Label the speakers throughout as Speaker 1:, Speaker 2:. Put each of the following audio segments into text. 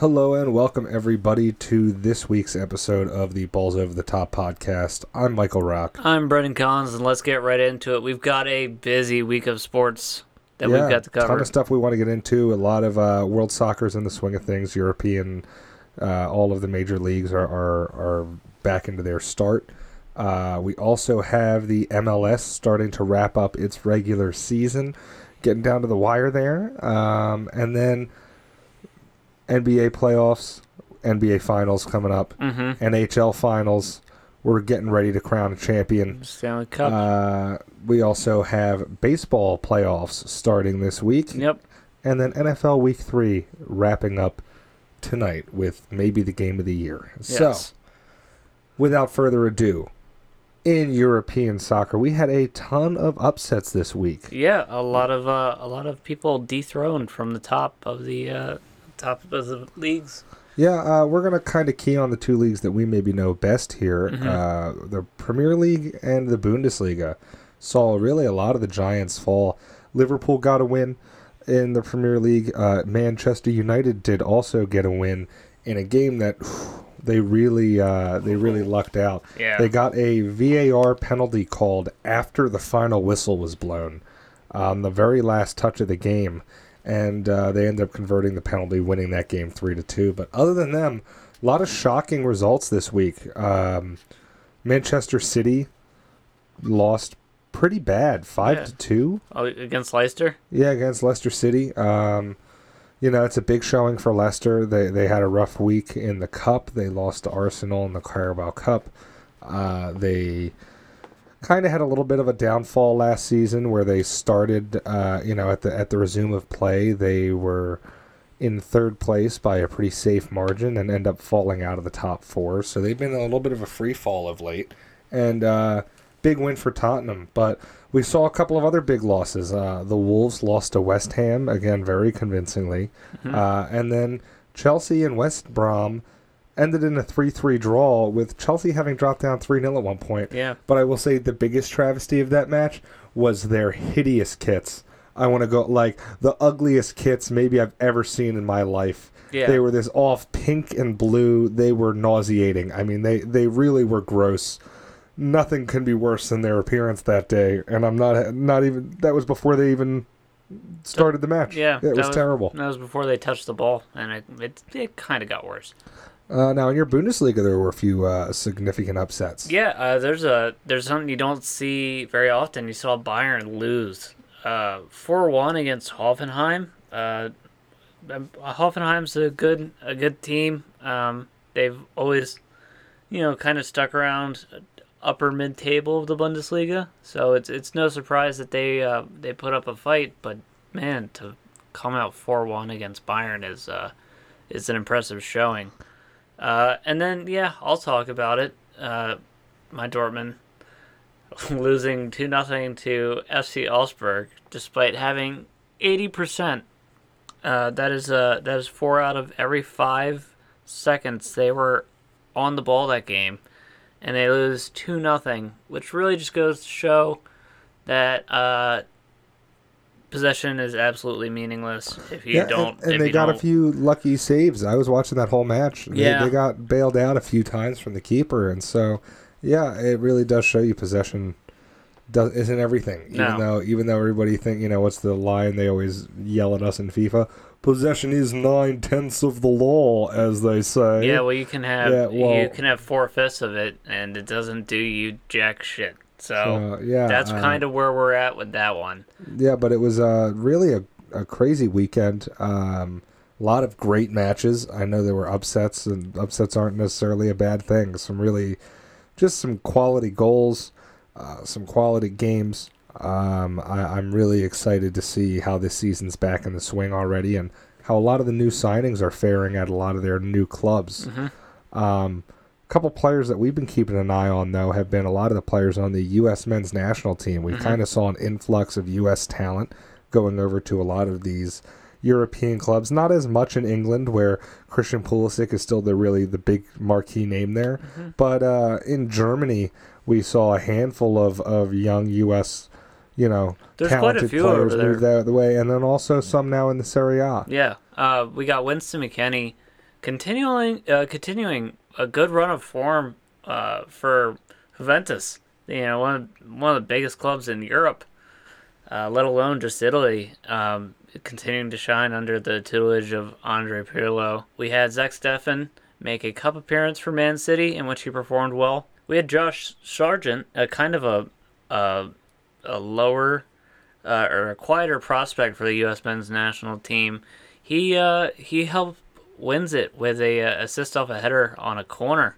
Speaker 1: Hello and welcome everybody to this week's episode of the Balls Over the Top podcast. I'm Michael Rock.
Speaker 2: I'm Brendan Collins, and let's get right into it. We've got a busy week of sports that
Speaker 1: yeah,
Speaker 2: we've got to cover.
Speaker 1: ton
Speaker 2: cover.
Speaker 1: of stuff we want to get into. A lot of uh, world soccer's in the swing of things. European, uh, all of the major leagues are, are, are back into their start. Uh, we also have the MLS starting to wrap up its regular season, getting down to the wire there. Um, and then NBA playoffs, NBA finals coming up,
Speaker 2: Mm-hmm.
Speaker 1: NHL finals. We're getting ready to crown a champion.
Speaker 2: Stanley Cup.
Speaker 1: Uh, we also have baseball playoffs starting this week,
Speaker 2: yep.
Speaker 1: and then NFL Week Three wrapping up tonight with maybe the game of the year. So,
Speaker 2: Yes.
Speaker 1: without further ado, in European soccer, we had a ton of upsets this week.
Speaker 2: yeah, a lot of uh, a lot of people dethroned from the top of the uh, top of the leagues.
Speaker 1: Yeah, uh, we're gonna kind of key on the two leagues that we maybe know best here.
Speaker 2: Mhm.
Speaker 1: Uh, the Premier League and the Bundesliga saw really a lot of the Giants fall. Liverpool got a win in the Premier League. Uh, Manchester United did also get a win in a game that they really uh, they really lucked out.
Speaker 2: Yeah.
Speaker 1: They got a VAR penalty called after the final whistle was blown on the very last touch of the game, and uh, they end up converting the penalty, winning that game three to two. But other than them, a lot of shocking results this week. Um, Manchester City lost pretty bad, five
Speaker 2: Yeah.
Speaker 1: to two.
Speaker 2: Oh, against Leicester.
Speaker 1: Yeah, against Leicester City. Um, you know, it's a big showing for Leicester. They they had a rough week in the cup. They lost to Arsenal in the Carabao Cup. Uh, they kind of had a little bit of a downfall last season where they started. Uh, you know, at the at the resume of play, they were in third place by a pretty safe margin and end up falling out of the top four. So they've been a little bit of a free fall of late. And uh, big win for Tottenham, but we saw a couple of other big losses. Uh, the Wolves lost to West Ham again, very convincingly,
Speaker 2: Mhm.
Speaker 1: uh, and then Chelsea and West Brom ended in a three-three draw, with Chelsea having dropped down three 0 at one point.
Speaker 2: yeah.
Speaker 1: But I will say the biggest travesty of that match was their hideous kits. I want to go like the ugliest kits maybe I've ever seen in my life.
Speaker 2: Yeah.
Speaker 1: They were this off pink and blue. They were nauseating. I mean, they they really were gross. Nothing can be worse than their appearance that day, and I'm not not even. That was before they even started the match.
Speaker 2: Yeah,
Speaker 1: it
Speaker 2: that
Speaker 1: was, terrible.
Speaker 2: That was before they touched the ball, and it it, it kind of got worse.
Speaker 1: Uh, now in your Bundesliga, there were a few uh, significant upsets.
Speaker 2: Yeah, uh, there's a there's something you don't see very often. You saw Bayern lose four one against Hoffenheim. Uh, um, Hoffenheim's a good a good team. Um, they've always, you know, kind of stuck around upper mid table of the Bundesliga. So it's it's no surprise that they uh, they put up a fight. But man, to come out four one against Bayern is uh, is an impressive showing. Uh, and then yeah, I'll talk about it. Uh, my Dortmund losing two nothing to FC Augsburg despite having eighty percent. Uh, that is uh, that is four out of every five seconds they were on the ball that game, and they lose two nothing, which really just goes to show that uh, possession is absolutely meaningless if you don't.
Speaker 1: and, and they got a
Speaker 2: don't-
Speaker 1: few lucky saves. I was watching that whole match. They,
Speaker 2: Yeah.
Speaker 1: they got bailed out a few times from the keeper, and so yeah, it really does show you possession does isn't everything. Even
Speaker 2: No.
Speaker 1: though even though everybody think you know what's the line they always yell at us in FIFA. Possession is nine tenths of the law, as they say.
Speaker 2: Yeah, well, you can have
Speaker 1: Yeah, well-
Speaker 2: you can have four fifths of it, and it doesn't do you jack shit. So
Speaker 1: Uh, yeah,
Speaker 2: that's
Speaker 1: uh,
Speaker 2: kind of where we're at with that one.
Speaker 1: Yeah, but it was uh, really a, a crazy weekend. Um, a lot of great matches. I know there were upsets, and upsets aren't necessarily a bad thing. Some really, just some quality goals, uh, some quality games. Um, I, I'm really excited to see how this season's back in the swing already, and how a lot of the new signings are faring at a lot of their new clubs.
Speaker 2: Mhm.
Speaker 1: Um, a couple players that we've been keeping an eye on, though, have been a lot of the players on the U.S. men's national team. We
Speaker 2: Mhm.
Speaker 1: kind of saw an influx of U.S. talent going over to a lot of these European clubs. Not as much in England, where Christian Pulisic is still the really the big marquee name there,
Speaker 2: Mhm.
Speaker 1: but uh, in Germany we saw a handful of, of young U.S. You know,
Speaker 2: There's quite a
Speaker 1: talented
Speaker 2: few
Speaker 1: players
Speaker 2: over there.
Speaker 1: move that the way, and then also some now in the Serie A.
Speaker 2: Yeah, uh, we got Winston McKenney continuing uh, continuing a good run of form uh, for Juventus. You know, one of, one of the biggest clubs in Europe, uh, let alone just Italy. Um, continuing to shine under the tutelage of Andre Pirlo. We had Zach Steffen make a cup appearance for Man City, in which he performed well. We had Josh Sargent, a kind of a a, a lower uh, or a quieter prospect for the U.S. men's national team. He uh, he helped wins it with a uh, assist off a header on a corner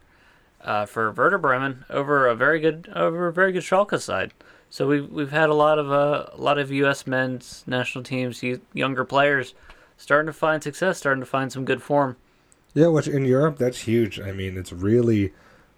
Speaker 2: uh, for Werder Bremen over a very good over a very good Schalke side. So we we've, we've had a lot of uh, a lot of U.S. men's national teams, younger players, starting to find success, starting to find some good form.
Speaker 1: Yeah, which in Europe that's huge. I mean, it's really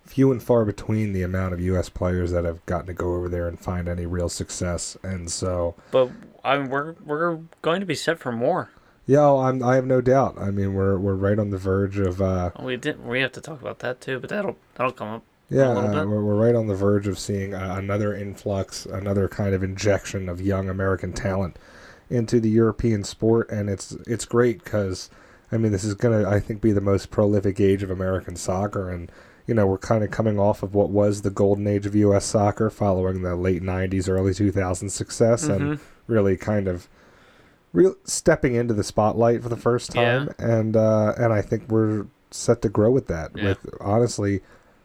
Speaker 1: few and far between the amount of U.S. players that have gotten to go over there and find any real success, and so.
Speaker 2: But I mean, we're we're going to be set for more.
Speaker 1: Yeah, oh, I'm. I have no doubt. I mean, we're we're right on the verge of. Uh,
Speaker 2: we didn't. We have to talk about that too, but that'll that'll come up.
Speaker 1: Yeah, uh, we're, we're right on the verge of seeing uh, another influx, another kind of injection of young American talent into the European sport, and it's it's great because, I mean, this is gonna I think be the most prolific age of American soccer, and you know we're kind of coming off of what was the golden age of U.S. soccer, following the late '90s, early 2000s success, mm-hmm. and really kind of real stepping into the spotlight for the first time, yeah. and uh, and I think we're set to grow with that. Yeah. With honestly,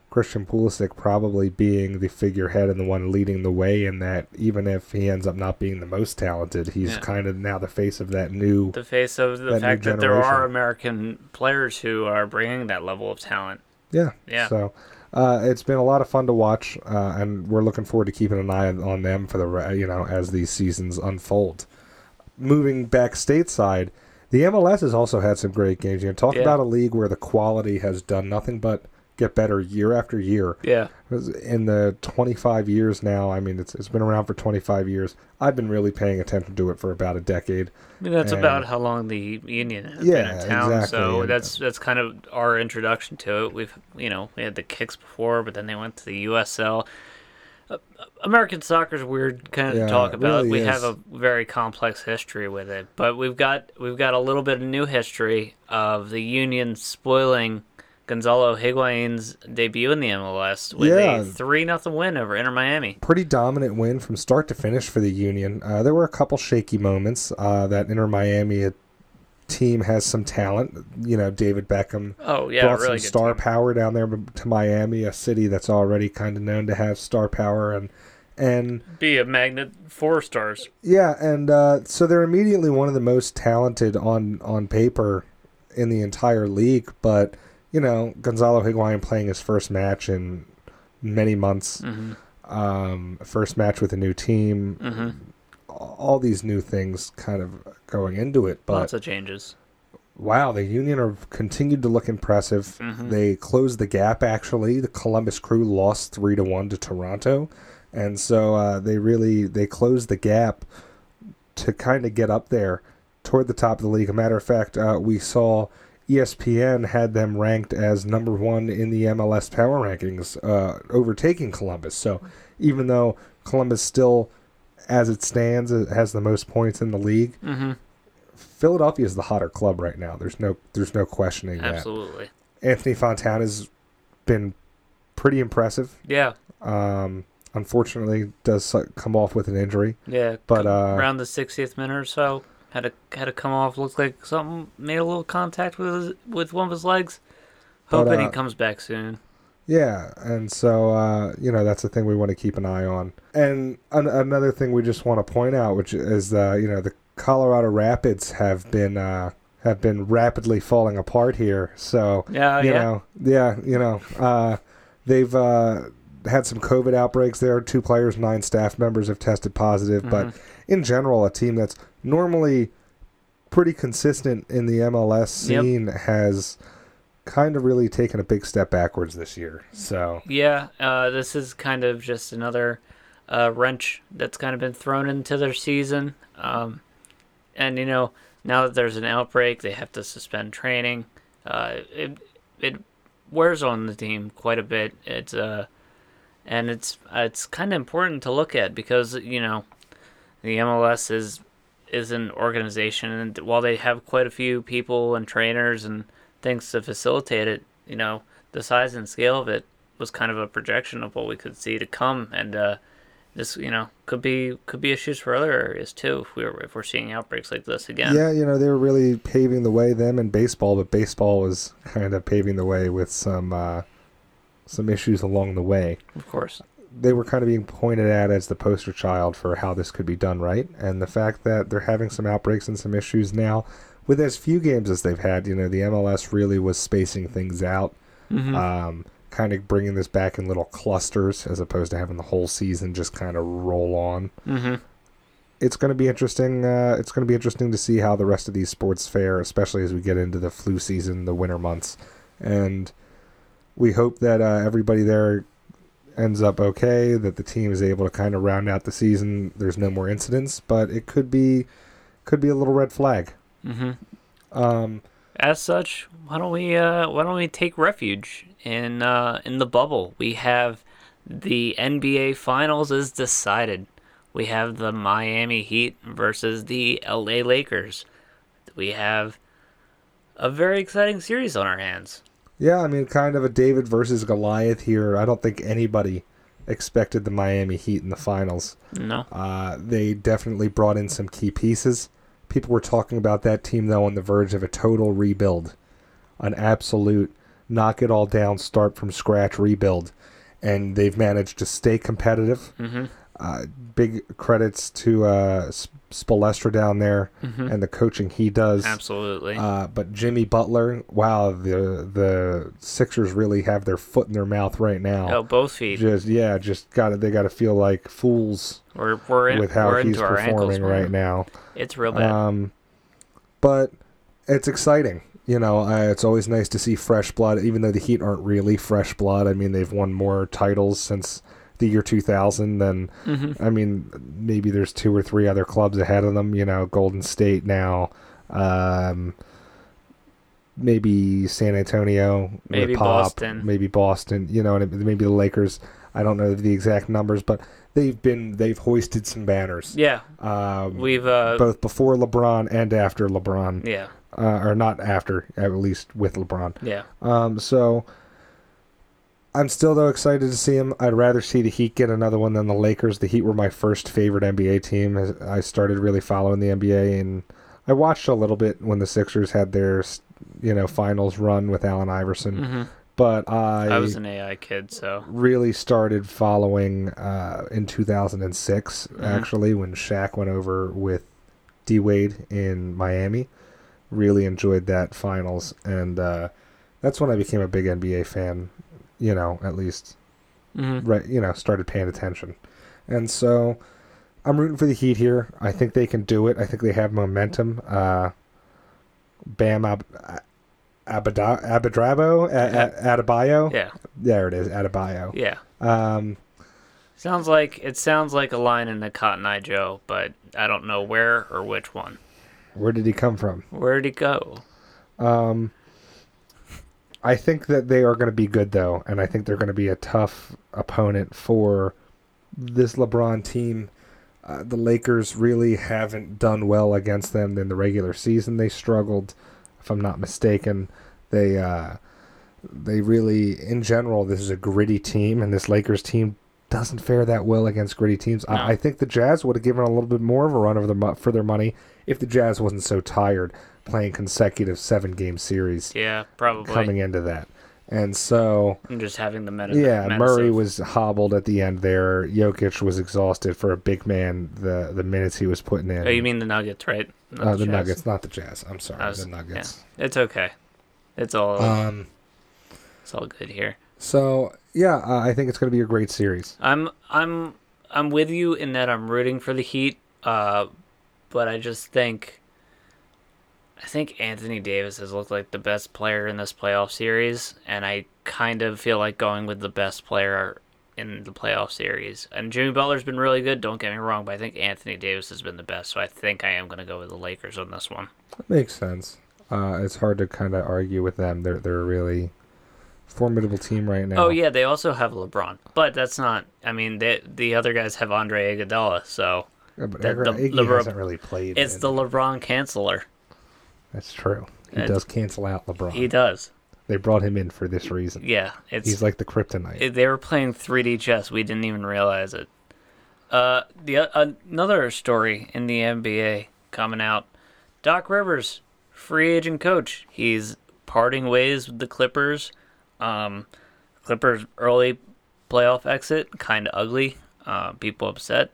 Speaker 1: Christian Pulisic probably being the figurehead and the one leading the way in that. Even if he ends up not being the most talented, he's yeah. kind of now the face of that new.
Speaker 2: The face of the fact that there are American players who are bringing that level of talent.
Speaker 1: Yeah. Yeah. So. Uh, it's been a lot of fun to watch, uh, and we're looking forward to keeping an eye on them for the you know as these seasons unfold moving back stateside, the MLS has also had some great games. You know, talk yeah. about a league where the quality has done nothing but get better year after year.
Speaker 2: Yeah.
Speaker 1: In the 25 years now, I mean, it's, it's been around for 25 years. I've been really paying attention to it for about a decade.
Speaker 2: I mean, that's and about how long the union has yeah, been in town. Exactly. So and, that's uh, that's kind of our introduction to it. We've you know we had the kicks before, but then they went to the USL. American soccer is weird kind of yeah, talk about. Really we is. have a very complex history with it, but we've got we've got a little bit of new history of the Union spoiling Gonzalo Higuain's debut in the MLS with yeah. a three nothing win over Inter Miami.
Speaker 1: Pretty dominant win from start to finish for the Union. Uh, there were a couple shaky moments uh, that Inter Miami had team has some talent. You know, David Beckham.
Speaker 2: Oh yeah,
Speaker 1: brought
Speaker 2: really
Speaker 1: some star team. power down there to Miami, a city that's already kind of known to have star power and and
Speaker 2: be a magnet for stars.
Speaker 1: Yeah, and uh, so they're immediately one of the most talented on on paper in the entire league. But you know, Gonzalo Higuain playing his first match in many months. Mm-hmm. Um, first match with a new team. Mm-hmm all these new things kind of going into it. But
Speaker 2: lots of changes.
Speaker 1: Wow, the Union have continued to look impressive. Mm-hmm. They closed the gap. Actually, the Columbus Crew lost three to one to Toronto, and so uh, they really they closed the gap to kind of get up there toward the top of the league. A matter of fact, uh, we saw ESPN had them ranked as number one in the MLS power rankings, uh, overtaking Columbus. So even though Columbus still as it stands, it has the most points in the league. Mm-hmm. Philadelphia is the hotter club right now. There's no there's no questioning
Speaker 2: Absolutely.
Speaker 1: that. Anthony Fontana has been pretty impressive.
Speaker 2: Yeah.
Speaker 1: Um, unfortunately, does come off with an injury.
Speaker 2: Yeah.
Speaker 1: But uh,
Speaker 2: around the 60th minute or so, had to had to come off. Looks like something made a little contact with his, with one of his legs. Hoping but, uh, he comes back soon.
Speaker 1: Yeah, and so uh, you know that's the thing we want to keep an eye on. And an- another thing we just want to point out, which is uh, you know the Colorado Rapids have been uh, have been rapidly falling apart here. So
Speaker 2: yeah,
Speaker 1: you
Speaker 2: yeah.
Speaker 1: know, yeah, you know, uh, they've uh, had some COVID outbreaks there. Two players, nine staff members have tested positive, mm-hmm. but in general, a team that's normally pretty consistent in the MLS scene yep. has kind of really taken a big step backwards this year. So
Speaker 2: yeah, uh, this is kind of just another uh, wrench that's kind of been thrown into their season. Um, and you know, now that there's an outbreak, they have to suspend training. Uh, it it wears on the team quite a bit. It's uh, and it's it's kind of important to look at because you know, the MLS is is an organization, and while they have quite a few people and trainers and things to facilitate it. You know, the size and scale of it was kind of a projection of what we could see to come, and uh, this you know could be could be issues for other areas too if we're if we're seeing outbreaks like this again.
Speaker 1: Yeah, you know, they were really paving the way them in baseball, but baseball was kind of paving the way with some uh, some issues along the way.
Speaker 2: Of course.
Speaker 1: They were kind of being pointed at as the poster child for how this could be done right, and the fact that they're having some outbreaks and some issues now, with as few games as they've had, you know, the MLS really was spacing things out,
Speaker 2: Mm-hmm.
Speaker 1: um, kind of bringing this back in little clusters as opposed to having the whole season just kind of roll on.
Speaker 2: mm-hmm.
Speaker 1: it's going to be interesting. Uh, it's going to be interesting to see how the rest of these sports fare, especially as we get into the flu season, the winter months, and we hope that uh, everybody there ends up okay. That the team is able to kind of round out the season. There's no more incidents, but it could be could be a little red flag.
Speaker 2: Mm-hmm.
Speaker 1: Um,
Speaker 2: As such, why don't we uh, why don't we take refuge in uh, in the bubble? We have the NBA Finals is decided. We have the Miami Heat versus the LA Lakers. We have a very exciting series on our hands.
Speaker 1: yeah, I mean, kind of a David versus Goliath here. I don't think anybody expected the Miami Heat in the finals.
Speaker 2: No,
Speaker 1: Uh, they definitely brought in some key pieces. People were talking about that team, though, on the verge of a total rebuild, an absolute knock it all down, start from scratch rebuild. And they've managed to stay competitive.
Speaker 2: Mhm.
Speaker 1: Uh, big credits to uh, Spoelstra down there and the coaching he does.
Speaker 2: absolutely.
Speaker 1: Uh, but Jimmy Butler, wow, the the Sixers really have their foot in their mouth right now.
Speaker 2: oh, both feet.
Speaker 1: Just yeah, just got to They got to feel like fools
Speaker 2: We're we're in,
Speaker 1: with how
Speaker 2: we're
Speaker 1: he's
Speaker 2: into our ankles
Speaker 1: performing right now.
Speaker 2: It's real bad.
Speaker 1: Um, but it's exciting. You know, uh, it's always nice to see fresh blood, even though the Heat aren't really fresh blood. I mean, they've won more titles since the year 2000 than,
Speaker 2: Mhm.
Speaker 1: I mean, maybe there's two or three other clubs ahead of them. You know, Golden State now, um, maybe San Antonio,
Speaker 2: Maybe
Speaker 1: Pop,
Speaker 2: Boston.
Speaker 1: maybe Boston. You know, and maybe the Lakers. I don't know the exact numbers, but they've been they've hoisted some banners.
Speaker 2: yeah,
Speaker 1: Um,
Speaker 2: we've uh,
Speaker 1: both before LeBron and after LeBron,
Speaker 2: yeah,
Speaker 1: uh, or not after, at least with LeBron.
Speaker 2: yeah.
Speaker 1: Um, so I'm still though excited to see him. I'd rather see the Heat get another one than the Lakers. The Heat were my first favorite NBA team. I started really following the NBA, and I watched a little bit when the Sixers had their, you know, finals run with Allen Iverson.
Speaker 2: hmm
Speaker 1: But I,
Speaker 2: I was an AI kid, so
Speaker 1: really started following uh, in 2006,
Speaker 2: Mm-hmm.
Speaker 1: actually, when Shaq went over with D Wade in Miami. Really enjoyed that finals, and uh, that's when I became a big NBA fan. You know, at least
Speaker 2: hmm
Speaker 1: right. You know, started paying attention, and so I'm rooting for the Heat here. I think they can do it. I think they have momentum. Uh, Bam Ab- Abada- Abadrabo, A- A- Adebayo.
Speaker 2: yeah,
Speaker 1: There it is, Adebayo.
Speaker 2: yeah.
Speaker 1: Um,
Speaker 2: Sounds like it sounds like a line in the Cotton Eye Joe, but I don't know where or which one.
Speaker 1: where did he come from?
Speaker 2: Where did he go?
Speaker 1: Um, I think that they are going to be good though, and I think they're going to be a tough opponent for this LeBron team. Uh, the Lakers really haven't done well against them in the regular season. They struggled, if I'm not mistaken. They uh, they really, in general, this is a gritty team, and this Lakers team doesn't fare that well against gritty teams.
Speaker 2: No.
Speaker 1: I, I think the Jazz would have given a little bit more of a run of the for their money if the Jazz wasn't so tired playing consecutive seven game series
Speaker 2: Yeah, probably.
Speaker 1: coming into that. And so,
Speaker 2: And just having the medicine.
Speaker 1: yeah, Murray was hobbled at the end there. Jokic was exhausted for a big man. The the minutes he was putting in.
Speaker 2: Oh, you mean the Nuggets, right? Not
Speaker 1: uh, the
Speaker 2: Jazz.
Speaker 1: Nuggets, not the Jazz. I'm sorry,
Speaker 2: was-
Speaker 1: the Nuggets.
Speaker 2: Yeah, it's okay. It's all
Speaker 1: Um.
Speaker 2: it's all good here.
Speaker 1: So yeah, uh, I think it's going to be a great series.
Speaker 2: I'm I'm I'm with you in that I'm rooting for the Heat, uh, but I just think I think Anthony Davis has looked like the best player in this playoff series, and I kind of feel like going with the best player in the playoff series. And Jimmy Butler's been really good, don't get me wrong, but I think Anthony Davis has been the best, so I think I am going to go with the Lakers on this one.
Speaker 1: That makes sense. Uh, it's hard to kind of argue with them. They're they're a really formidable team right now.
Speaker 2: Oh yeah, they also have LeBron, but that's not. I mean, they, the other guys have Andre Iguodala, so
Speaker 1: Yeah, but
Speaker 2: the-
Speaker 1: Iggy
Speaker 2: the-
Speaker 1: hasn't really played.
Speaker 2: it's
Speaker 1: in-
Speaker 2: the LeBron canceller.
Speaker 1: That's true. He does cancel out LeBron.
Speaker 2: He does.
Speaker 1: they brought him in for this reason.
Speaker 2: Yeah, it's
Speaker 1: He's like the kryptonite.
Speaker 2: it- they were playing 3D chess. We didn't even realize it. Uh, the uh, another story in the NBA coming out. Doc Rivers, free agent coach. He's parting ways with the Clippers. Um, Clippers early playoff exit, kind of ugly. Uh, people upset.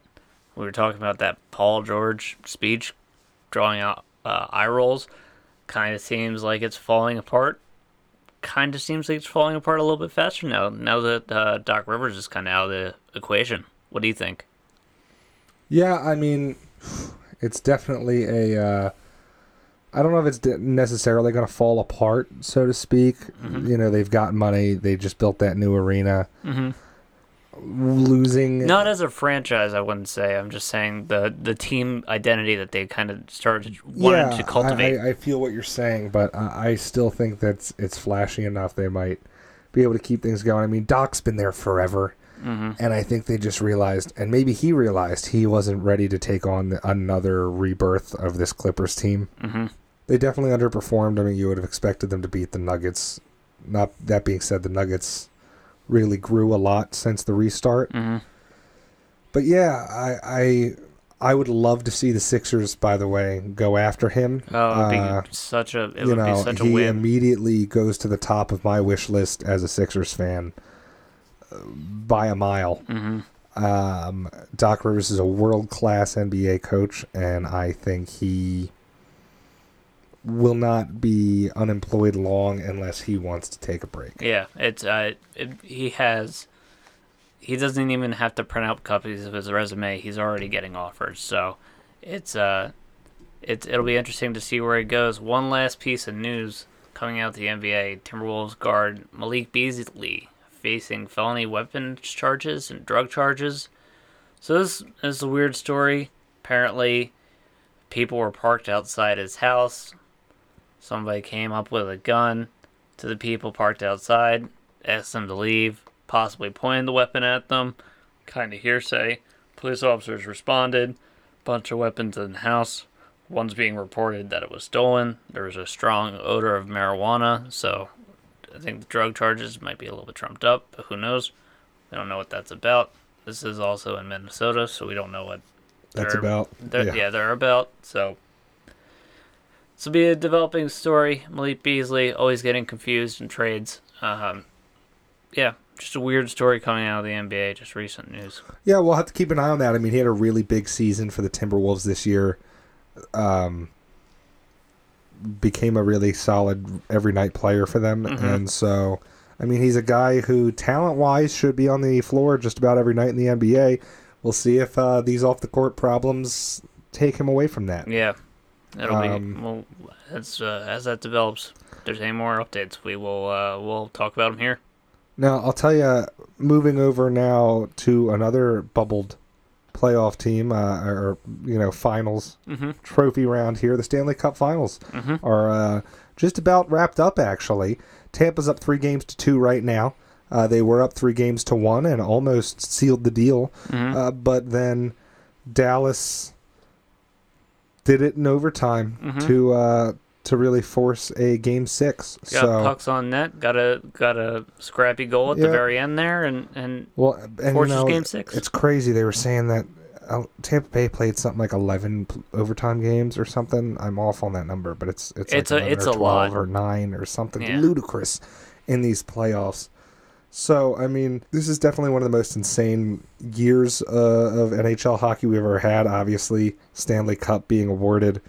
Speaker 2: We were talking about that Paul George speech, drawing out uh, eye rolls. Kind of seems like it's falling apart kind of seems like it's falling apart a little bit faster now. Now that uh, Doc Rivers is kind of out of the equation. What do you think?
Speaker 1: Yeah, I mean, it's definitely a. Uh, I don't know if it's necessarily going to fall apart, so to speak.
Speaker 2: Mm-hmm.
Speaker 1: You know, they've got money. They just built that new arena.
Speaker 2: Mm-hmm.
Speaker 1: Losing.
Speaker 2: Not as a franchise, I wouldn't say. I'm just saying the the team identity that they kind of started wanted to cultivate.
Speaker 1: I, I, feel what you're saying, but I, I still think that's it's flashy enough. They might be able to keep things going. I mean, Doc's been there forever,
Speaker 2: hmm
Speaker 1: and I think they just realized, and maybe he realized he wasn't ready to take on the, another rebirth of this Clippers team.
Speaker 2: hmm
Speaker 1: They definitely underperformed. I mean, you would have expected them to beat the Nuggets. Not that being said, the Nuggets really grew a lot since the restart.
Speaker 2: hmm
Speaker 1: But yeah, I I I would love to see the Sixers. By the way, go after him.
Speaker 2: Oh, it would
Speaker 1: Uh,
Speaker 2: be such a it
Speaker 1: you
Speaker 2: would
Speaker 1: know,
Speaker 2: be such a
Speaker 1: he immediately goes to the top of my wish list as a Sixers fan uh, by a mile.
Speaker 2: hmm
Speaker 1: Um, Doc Rivers is a world class NBA coach, and I think he will not be unemployed long unless he wants to take a break.
Speaker 2: Yeah, it's uh, it, he has. He doesn't even have to print out copies of his resume. He's already getting offers. So, it's uh, it's it'll be interesting to see where he goes. One last piece of news coming out the NBA: Timberwolves guard Malik Beasley facing felony weapons charges and drug charges. So this is a weird story. Apparently, people were parked outside his house. Somebody came up with a gun to the people parked outside, asked them to leave, possibly pointed the weapon at them. Kind of hearsay. Police officers responded. Bunch of weapons in the house. One's being reported that it was stolen. There was a strong odor of marijuana, so I think the drug charges might be a little bit trumped up, but who knows? We don't know what that's about. This is also in Minnesota, so we don't know what
Speaker 1: That's about yeah.
Speaker 2: yeah. they're about. So this will be a developing story. Malik Beasley always getting confused in trades. Um, yeah, just a weird story coming out of the NBA. Just recent news.
Speaker 1: Yeah, we'll have to keep an eye on that. I mean, he had a really big season for the Timberwolves this year. Um, became a really solid every night player for them,
Speaker 2: Mhm.
Speaker 1: and so I mean, he's a guy who talent wise should be on the floor just about every night in the NBA. We'll see if uh, these off the court problems take him away from that.
Speaker 2: Yeah, it'll
Speaker 1: Um,
Speaker 2: be well as uh, as that develops. If there's any more updates, we will uh, we'll talk about them here.
Speaker 1: Now, I'll tell you, moving over now to another bubbled playoff team, uh, or you know, finals
Speaker 2: Mm-hmm.
Speaker 1: trophy round here, the Stanley Cup Finals.
Speaker 2: Mm-hmm.
Speaker 1: are uh, just about wrapped up, actually. Tampa's up three games to two right now. Uh, they were up three games to one and almost sealed the deal.
Speaker 2: Mm-hmm.
Speaker 1: Uh, but then Dallas did it in overtime
Speaker 2: Mhm.
Speaker 1: to uh, to really force a game six.
Speaker 2: Got
Speaker 1: so
Speaker 2: pucks on net. Got a got a scrappy goal at
Speaker 1: Yeah.
Speaker 2: the very end there, and and
Speaker 1: well, and you
Speaker 2: forces
Speaker 1: know,
Speaker 2: game six.
Speaker 1: it's crazy. They were saying that uh, Tampa Bay played something like eleven overtime games or something. I'm off on that number, but it's it's
Speaker 2: It's
Speaker 1: like
Speaker 2: a- it's
Speaker 1: or
Speaker 2: a lot.
Speaker 1: or nine or something
Speaker 2: Yeah.
Speaker 1: ludicrous in these playoffs. So I mean, this is definitely one of the most insane years uh, of NHL hockey we've ever had. Obviously, Stanley Cup being awarded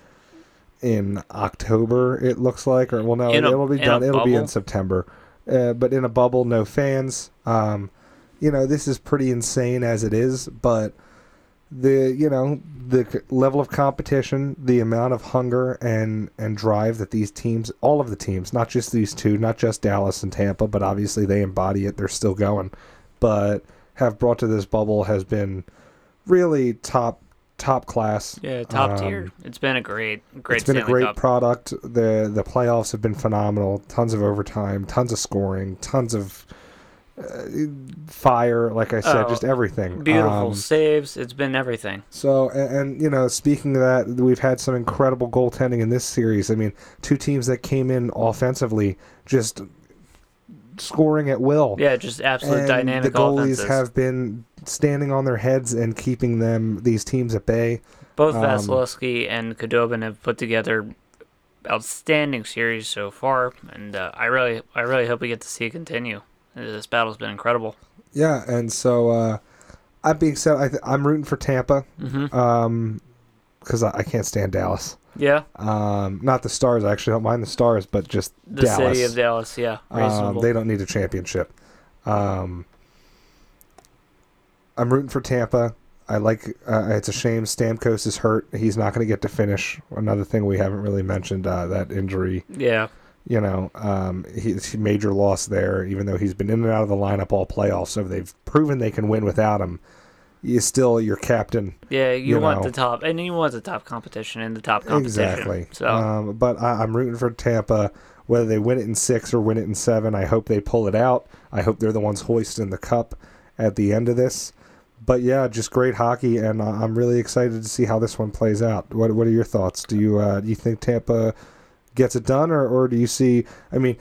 Speaker 1: in October. It looks like, or well, no,
Speaker 2: a-
Speaker 1: it'll be done. It'll be in? September, uh, but in a bubble, no fans. Um, you know, this is pretty insane as it is, but the you know the level of competition, the amount of hunger and and drive that these teams, all of the teams, not just these two, not just Dallas and Tampa, but obviously they embody it. They're still going, but have brought to this bubble has been really top top class.
Speaker 2: yeah, top
Speaker 1: um,
Speaker 2: tier. It's been a great great
Speaker 1: it's been a great
Speaker 2: Cup.
Speaker 1: product. the The playoffs have been phenomenal. Tons of overtime, tons of scoring, tons of fire, like I said,
Speaker 2: Oh,
Speaker 1: just everything.
Speaker 2: Beautiful
Speaker 1: Um,
Speaker 2: saves. It's been everything.
Speaker 1: so, and, and you know, speaking of that, we've had some incredible goaltending in this series. I mean, two teams that came in offensively, just scoring at will.
Speaker 2: Yeah, just absolute
Speaker 1: and
Speaker 2: dynamic
Speaker 1: the goalies
Speaker 2: offenses.
Speaker 1: have been standing on their heads and keeping them these teams at bay.
Speaker 2: Both
Speaker 1: um,
Speaker 2: Vasilevskiy and Khudobin have put together outstanding series so far, and uh, I really, I really hope we get to see it continue. This battle's been incredible.
Speaker 1: Yeah, and so uh, I'm being said, I th- I'm rooting for Tampa
Speaker 2: hmm
Speaker 1: um, because I, I can't stand Dallas.
Speaker 2: Yeah,
Speaker 1: Um, not the Stars. I actually don't mind the Stars, but just
Speaker 2: the
Speaker 1: Dallas.
Speaker 2: city of Dallas. Yeah,
Speaker 1: Um, they don't need a championship. Um, I'm rooting for Tampa. I like. Uh, it's a shame Stamkos is hurt. He's not going to get to finish. Another thing we haven't really mentioned uh, that injury.
Speaker 2: yeah,
Speaker 1: You know, um, he's major loss there. Even though he's been in and out of the lineup all playoffs, so they've proven they can win without him. He's still your captain.
Speaker 2: yeah. You,
Speaker 1: You
Speaker 2: want
Speaker 1: know.
Speaker 2: the top, and you want the top competition in the top competition.
Speaker 1: Exactly.
Speaker 2: So
Speaker 1: um, but I, I'm rooting for Tampa. Whether they win it in six or win it in seven, I hope they pull it out. I hope they're the ones hoisting the cup at the end of this. But yeah, just great hockey, and uh, I'm really excited to see how this one plays out. What What are your thoughts? Do you uh, do you think Tampa gets it done, or, or do you see? I mean,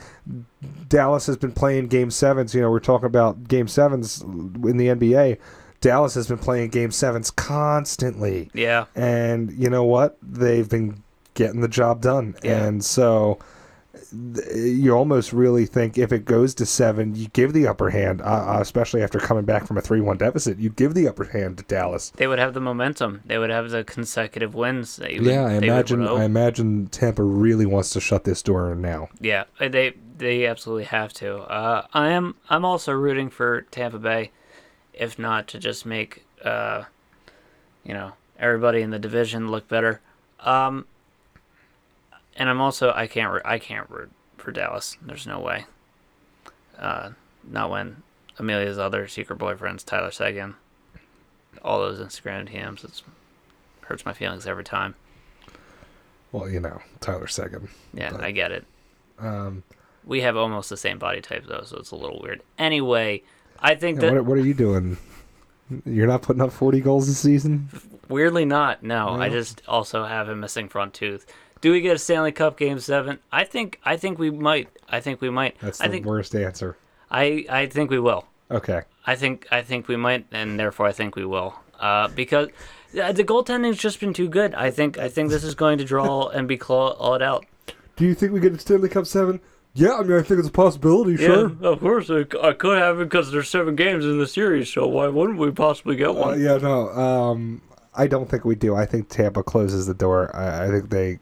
Speaker 1: Dallas has been playing Game Sevens. You know, we're talking about Game Sevens in the NBA. Dallas has been playing Game Sevens constantly.
Speaker 2: yeah,
Speaker 1: And you know what? They've been getting the job done.
Speaker 2: Yeah.
Speaker 1: And so you almost really think if it goes to seven, you give the upper hand, uh, uh, especially after coming back from a 3 1 deficit. You give the upper hand to Dallas.
Speaker 2: they would have the momentum. They would have the consecutive wins. That you would,
Speaker 1: Yeah, I imagine. I imagine Tampa really wants to shut this door now.
Speaker 2: Yeah, uh, they they absolutely have to. Uh, I am I'm also rooting for Tampa Bay, if not to just make uh, you know everybody in the division look better. Um, and I'm also I can't root- I can't root for Dallas. There's no way. Uh, not when Amelia's other secret boyfriend's Tyler Seguin. All those Instagram DMs, it hurts my feelings every time.
Speaker 1: Well, you know, Tyler Seguin.
Speaker 2: Yeah,
Speaker 1: But-
Speaker 2: I get it.
Speaker 1: Um,
Speaker 2: We have almost the same body type though, so it's a little weird. Anyway, I think that
Speaker 1: what, what are you doing? You're not putting up 40 goals this season?
Speaker 2: weirdly not. No, I just also have a missing front tooth. Do we get a Stanley Cup Game Seven? I think. I think we might. I think we might.
Speaker 1: That's
Speaker 2: I
Speaker 1: the
Speaker 2: think.
Speaker 1: worst answer.
Speaker 2: I. I think we will.
Speaker 1: Okay.
Speaker 2: I think. I think we might, and therefore I think we will. Uh, because uh, the goaltending's just been too good. I think. I think this is going to draw and be clawed out.
Speaker 1: Do you think we get a Stanley Cup 7? Yeah, I mean, I think it's a possibility,
Speaker 2: Yeah, of course. I, I could have it because there's seven games in the series. So why wouldn't we possibly get
Speaker 1: Uh,
Speaker 2: one?
Speaker 1: yeah, no. Um, I don't think we do. I think Tampa closes the door. I, I think they,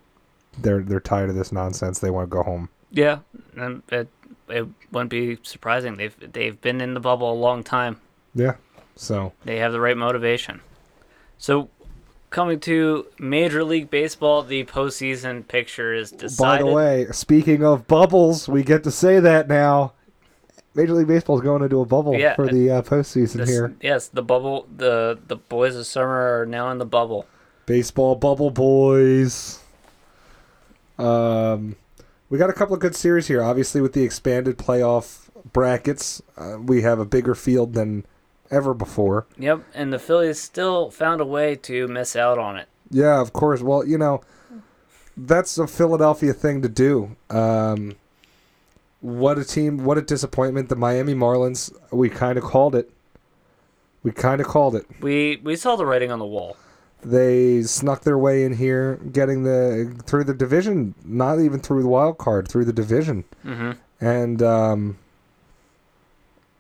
Speaker 1: they're they're tired of this nonsense. They want to go home.
Speaker 2: Yeah, and it it wouldn't be surprising. They've they've been in the bubble a long time.
Speaker 1: Yeah. So
Speaker 2: They have the right motivation. So, coming to Major League Baseball, the postseason picture is decided.
Speaker 1: by the way, speaking of bubbles, we get to say that now. Major League Baseball is going into a bubble
Speaker 2: Yeah,
Speaker 1: for the uh, postseason
Speaker 2: This-
Speaker 1: here.
Speaker 2: Yes, the bubble. The the boys of summer are now in the bubble.
Speaker 1: Baseball bubble boys. Um, we got a couple of good series here. Obviously, with the expanded playoff brackets, uh, we have a bigger field than ever before.
Speaker 2: Yep, and the Phillies still found a way to miss out on it.
Speaker 1: Yeah, of course. Well, you know, that's a Philadelphia thing to do. Um, what a team! What a disappointment. The Miami Marlins. We kind of called it. We kind of called it.
Speaker 2: We we saw the writing on the wall.
Speaker 1: They snuck their way in here, getting the through the division. Not even through the wild card, through the division.
Speaker 2: hmm
Speaker 1: And um,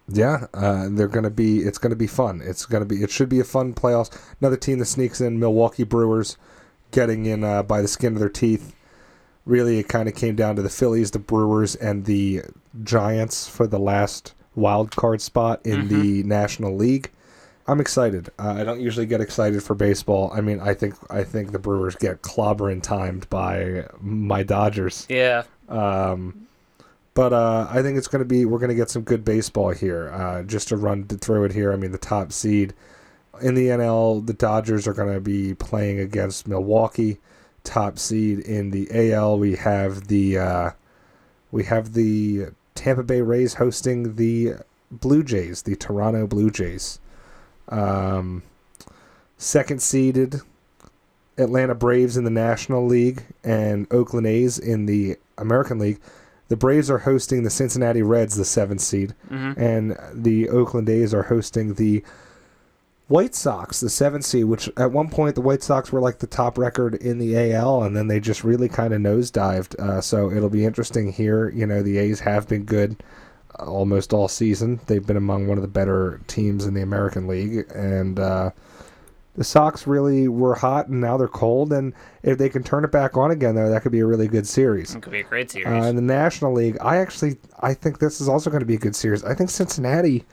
Speaker 1: yeah, uh, they're gonna be. It's gonna be fun. It's gonna be. It should be a fun playoffs. Another team that sneaks in, Milwaukee Brewers, getting in uh, by the skin of their teeth. Really, it kind of came down to the Phillies, the Brewers, and the Giants for the last wild card spot in the National League. I'm excited. Uh, I don't usually get excited for baseball. I mean, I think I think the Brewers get clobbering timed by my Dodgers.
Speaker 2: Yeah,
Speaker 1: Um, but uh, I think it's going to be we're going to get some good baseball here. Uh, just to run through it here, I mean the top seed in the NL, the Dodgers are going to be playing against Milwaukee. Top seed in the AL, we have the uh, we have the Tampa Bay Rays hosting the Blue Jays, the Toronto Blue Jays. Um, second seeded Atlanta Braves in the National League and Oakland A's in the American League. The Braves are hosting the Cincinnati Reds, the seventh seed,
Speaker 2: Mm-hmm.
Speaker 1: and the Oakland A's are hosting the White Sox, the seventh seed. Which at one point the White Sox were like the top record in the AL, and then they just really kind of nosedived. Uh, so it'll be interesting here. You know, the A's have been good almost all season. They've been among one of the better teams in the American League, and uh, the Sox really were hot, and now they're cold. And if they can turn it back on again, though, that could be a really good series.
Speaker 2: It could be a great series.
Speaker 1: Uh, in the National League, I actually I think this is also going to be a good series. I think Cincinnati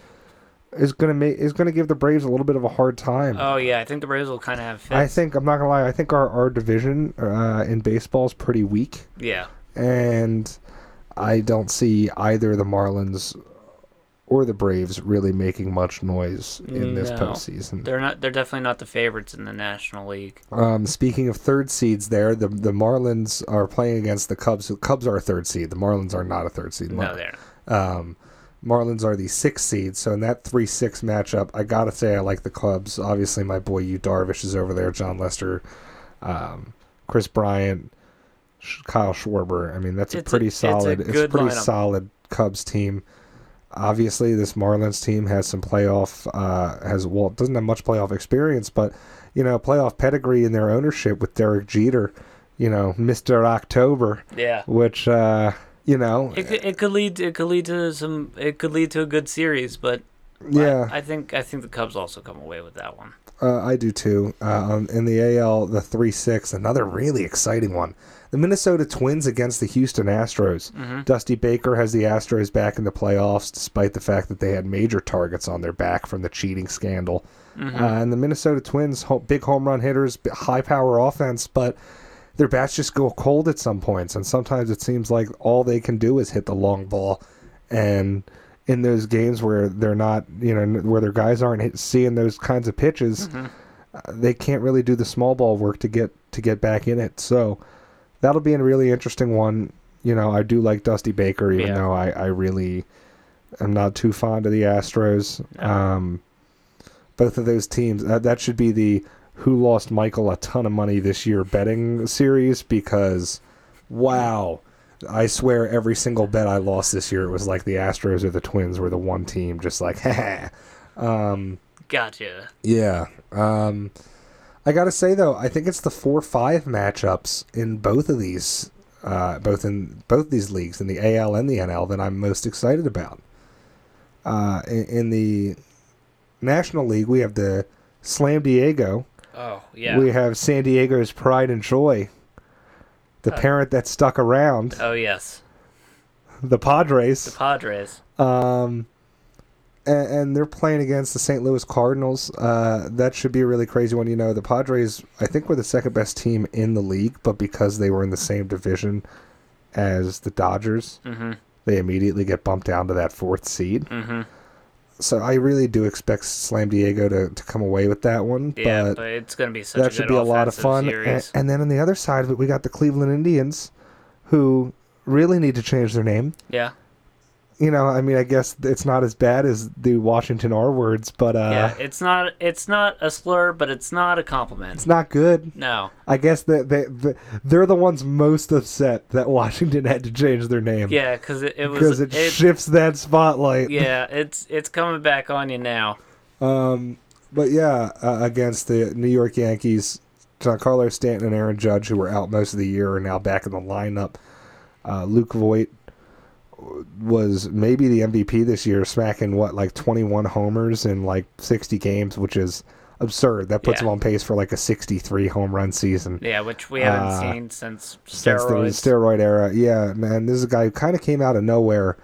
Speaker 1: is going to make is going to give the Braves a little bit of a hard time.
Speaker 2: oh yeah, I think the Braves will kind of have fits.
Speaker 1: I think I'm not gonna lie. I think our our division uh, in baseball is pretty weak,
Speaker 2: yeah,
Speaker 1: and I don't see either the Marlins or the Braves really making much noise in this
Speaker 2: No.
Speaker 1: postseason.
Speaker 2: they're not. They're definitely not the favorites in the National League.
Speaker 1: Um, speaking of third seeds, there the the Marlins are playing against the Cubs. The Cubs are a third seed. The Marlins are not a third seed.
Speaker 2: No, they're
Speaker 1: Um, Marlins are the sixth seed, so in that three six matchup, I gotta say I like the Cubs. Obviously, my boy Yu Darvish is over there, Jon Lester, um, Kris Bryant, Kyle Schwarber. I mean, that's a
Speaker 2: It's
Speaker 1: pretty
Speaker 2: a
Speaker 1: solid. It's, a
Speaker 2: good
Speaker 1: pretty
Speaker 2: lineup.
Speaker 1: solid Cubs team. Obviously, this Marlins team has some playoff uh, has well doesn't have much playoff experience, but you know playoff pedigree in their ownership with Derek Jeter, you know Mister October,
Speaker 2: yeah.
Speaker 1: which uh, you know
Speaker 2: It could, it could lead it could lead to some it could lead to a good series, but
Speaker 1: yeah.
Speaker 2: I, I think I think the Cubs also come away with that one.
Speaker 1: Uh, I do too. Uh, um, in the AL, the 3 6, another really exciting one. The Minnesota Twins against the Houston Astros.
Speaker 2: Mm-hmm.
Speaker 1: Dusty Baker has the Astros back in the playoffs, despite the fact that they had major targets on their back from the cheating scandal.
Speaker 2: Mm-hmm.
Speaker 1: Uh, and the Minnesota Twins, ho- big home run hitters, high power offense, but their bats just go cold at some points. And sometimes it seems like all they can do is hit the long ball. And in those games where they're not, you know, where their guys aren't hit, seeing those kinds of pitches,
Speaker 2: Mm-hmm.
Speaker 1: uh, they can't really do the small ball work to get to get back in it. So that'll be a really interesting one. You know, I do like Dusty Baker, even
Speaker 2: Yeah.
Speaker 1: though I, I really am not too fond of the Astros.
Speaker 2: No.
Speaker 1: Um, both of those teams, that, that should be the who lost Michael a ton of money this year betting series because, wow. I swear every single bet I lost this year, it was like the Astros or the Twins were the one team, just like, ha. um,
Speaker 2: Gotcha.
Speaker 1: yeah. Um, I gotta say though, I think it's the four five matchups in both of these, uh, both in both these leagues, in the AL and the NL, that I'm most excited about. Uh, in, in the National League, we have the Slam Diego.
Speaker 2: Oh yeah.
Speaker 1: We have San Diego's pride and joy, the
Speaker 2: Uh,
Speaker 1: parent that stuck around,
Speaker 2: oh yes.
Speaker 1: the Padres.
Speaker 2: The Padres.
Speaker 1: Um, and, and they're playing against the St. Louis Cardinals. Uh, that should be a really crazy one. You know, the Padres, I think, were the second best team in the league, but because they were in the same division as the Dodgers,
Speaker 2: Mm-hmm.
Speaker 1: they immediately get bumped down to that fourth seed.
Speaker 2: Mm-hmm.
Speaker 1: So I really do expect Slam Diego to, to come away with that one.
Speaker 2: Yeah,
Speaker 1: but
Speaker 2: but, it's gonna be such
Speaker 1: that
Speaker 2: a
Speaker 1: should
Speaker 2: good
Speaker 1: be a lot of fun. And, and then on the other side of it, we got the Cleveland Indians, who really need to change their name.
Speaker 2: yeah.
Speaker 1: You know, I mean, I guess it's not as bad as the Washington R words, but uh,
Speaker 2: yeah. It's not it's not a slur, but it's not a compliment.
Speaker 1: it's not good.
Speaker 2: No.
Speaker 1: I guess that they, they, they're the ones most upset that Washington had to change their name.
Speaker 2: Yeah, because it, it
Speaker 1: because it,
Speaker 2: it,
Speaker 1: shifts that spotlight.
Speaker 2: yeah, it's it's coming back on you now.
Speaker 1: Um, but yeah, uh, against the New York Yankees, Giancarlo Stanton and Aaron Judge, who were out most of the year, are now back in the lineup. Uh, Luke Voit was maybe the MVP this year, smacking what like 21 homers in like 60 games, which is absurd. That puts
Speaker 2: Yeah.
Speaker 1: him on pace for like a 63 home run season.
Speaker 2: Yeah, which we haven't
Speaker 1: Uh,
Speaker 2: seen since
Speaker 1: since the
Speaker 2: steroids.
Speaker 1: steroid era. Yeah, man, this is a guy who kind of came out of nowhere.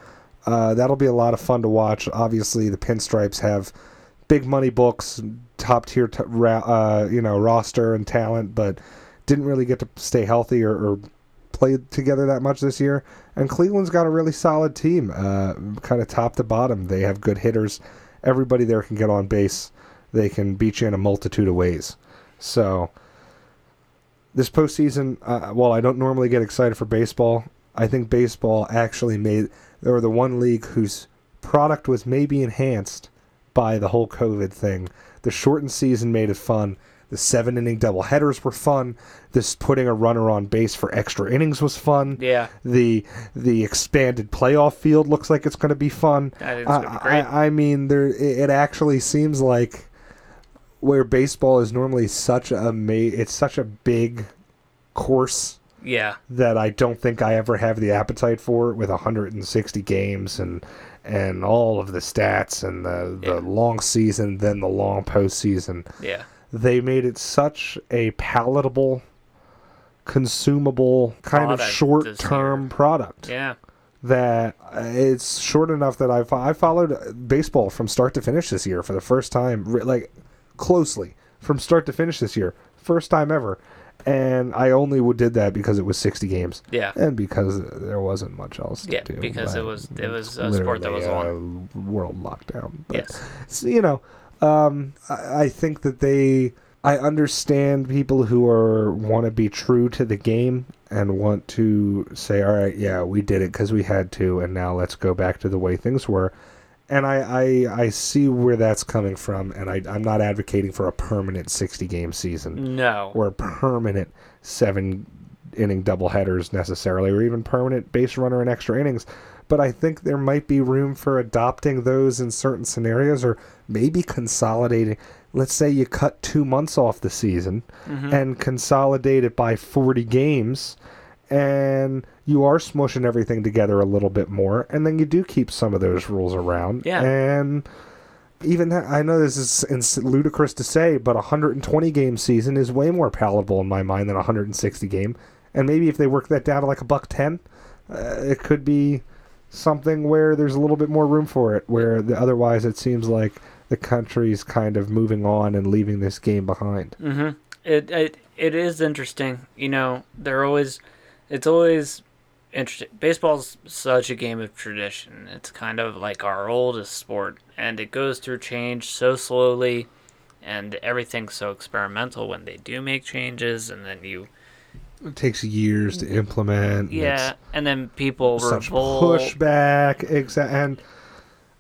Speaker 1: Uh, that'll be a lot of fun to watch. Obviously, the Pinstripes have big money books, top tier, t- ra- uh, you know, roster and talent, but didn't really get to stay healthy or, or play together that much this year. And Cleveland's got a really solid team, uh, kind of top to bottom. They have good hitters. Everybody there can get on base. They can beat you in a multitude of ways. So this postseason, uh, while I don't normally get excited for baseball, I think baseball actually made were the one league whose product was maybe enhanced by the whole COVID thing. The shortened season made it fun. The seven inning double headers were fun. This putting a runner on base for extra innings was fun.
Speaker 2: Yeah.
Speaker 1: The the expanded playoff field looks like it's going to be fun.
Speaker 2: I think it's gonna be great.
Speaker 1: I, I mean, there it it actually seems like where baseball is normally such a ma- it's such a big course
Speaker 2: Yeah.
Speaker 1: that I don't think I ever have the appetite for with 160 games and and all of the stats and the, the
Speaker 2: Yeah.
Speaker 1: long season, then the long postseason.
Speaker 2: Yeah.
Speaker 1: They made it such a palatable, consumable kind
Speaker 2: Product
Speaker 1: of short term product
Speaker 2: Yeah.
Speaker 1: that uh, it's short enough that I fo- I followed baseball from start to finish this year for the first time, like closely from start to finish this year, first time ever, and I only did that because it was sixty games
Speaker 2: Yeah.
Speaker 1: and because there wasn't much else to
Speaker 2: Yeah,
Speaker 1: do.
Speaker 2: because it was- it was a sport that was
Speaker 1: on world lockdown. But
Speaker 2: Yes.
Speaker 1: so, you know, um, I, I think that they. I understand people who are want to be true to the game and want to say, "All right, yeah, we did it because we had to, and now let's go back to the way things were." And I, I, I see where that's coming from, and I, I'm not advocating for a permanent 60 game season
Speaker 2: No.
Speaker 1: or permanent seven inning doubleheaders necessarily, or even permanent base runner and extra innings. But I think there might be room for adopting those in certain scenarios, or maybe consolidating. Let's say you cut two months off the season
Speaker 2: Mhm.
Speaker 1: and consolidate it by 40 games, and you are smushing everything together a little bit more, and then you do keep some of those rules around.
Speaker 2: Yeah.
Speaker 1: And even that, I know this is ludicrous to say, but a 120 game season is way more palatable in my mind than a 160 game. And maybe if they work that down to like a buck 10, uh, it could be something where there's a little bit more room for it. Where the, otherwise it seems like the country's kind of moving on and leaving this game behind.
Speaker 2: Mm-hmm. It, it it is interesting. You know, they're always, it's always interesting. Baseball's such a game of tradition. It's kind of like our oldest sport, and it goes through change so slowly, and everything's so experimental when they do make changes, and then you,
Speaker 1: It takes years to implement.
Speaker 2: yeah,
Speaker 1: it's
Speaker 2: and then people
Speaker 1: such
Speaker 2: revolt.
Speaker 1: pushback. Exa- and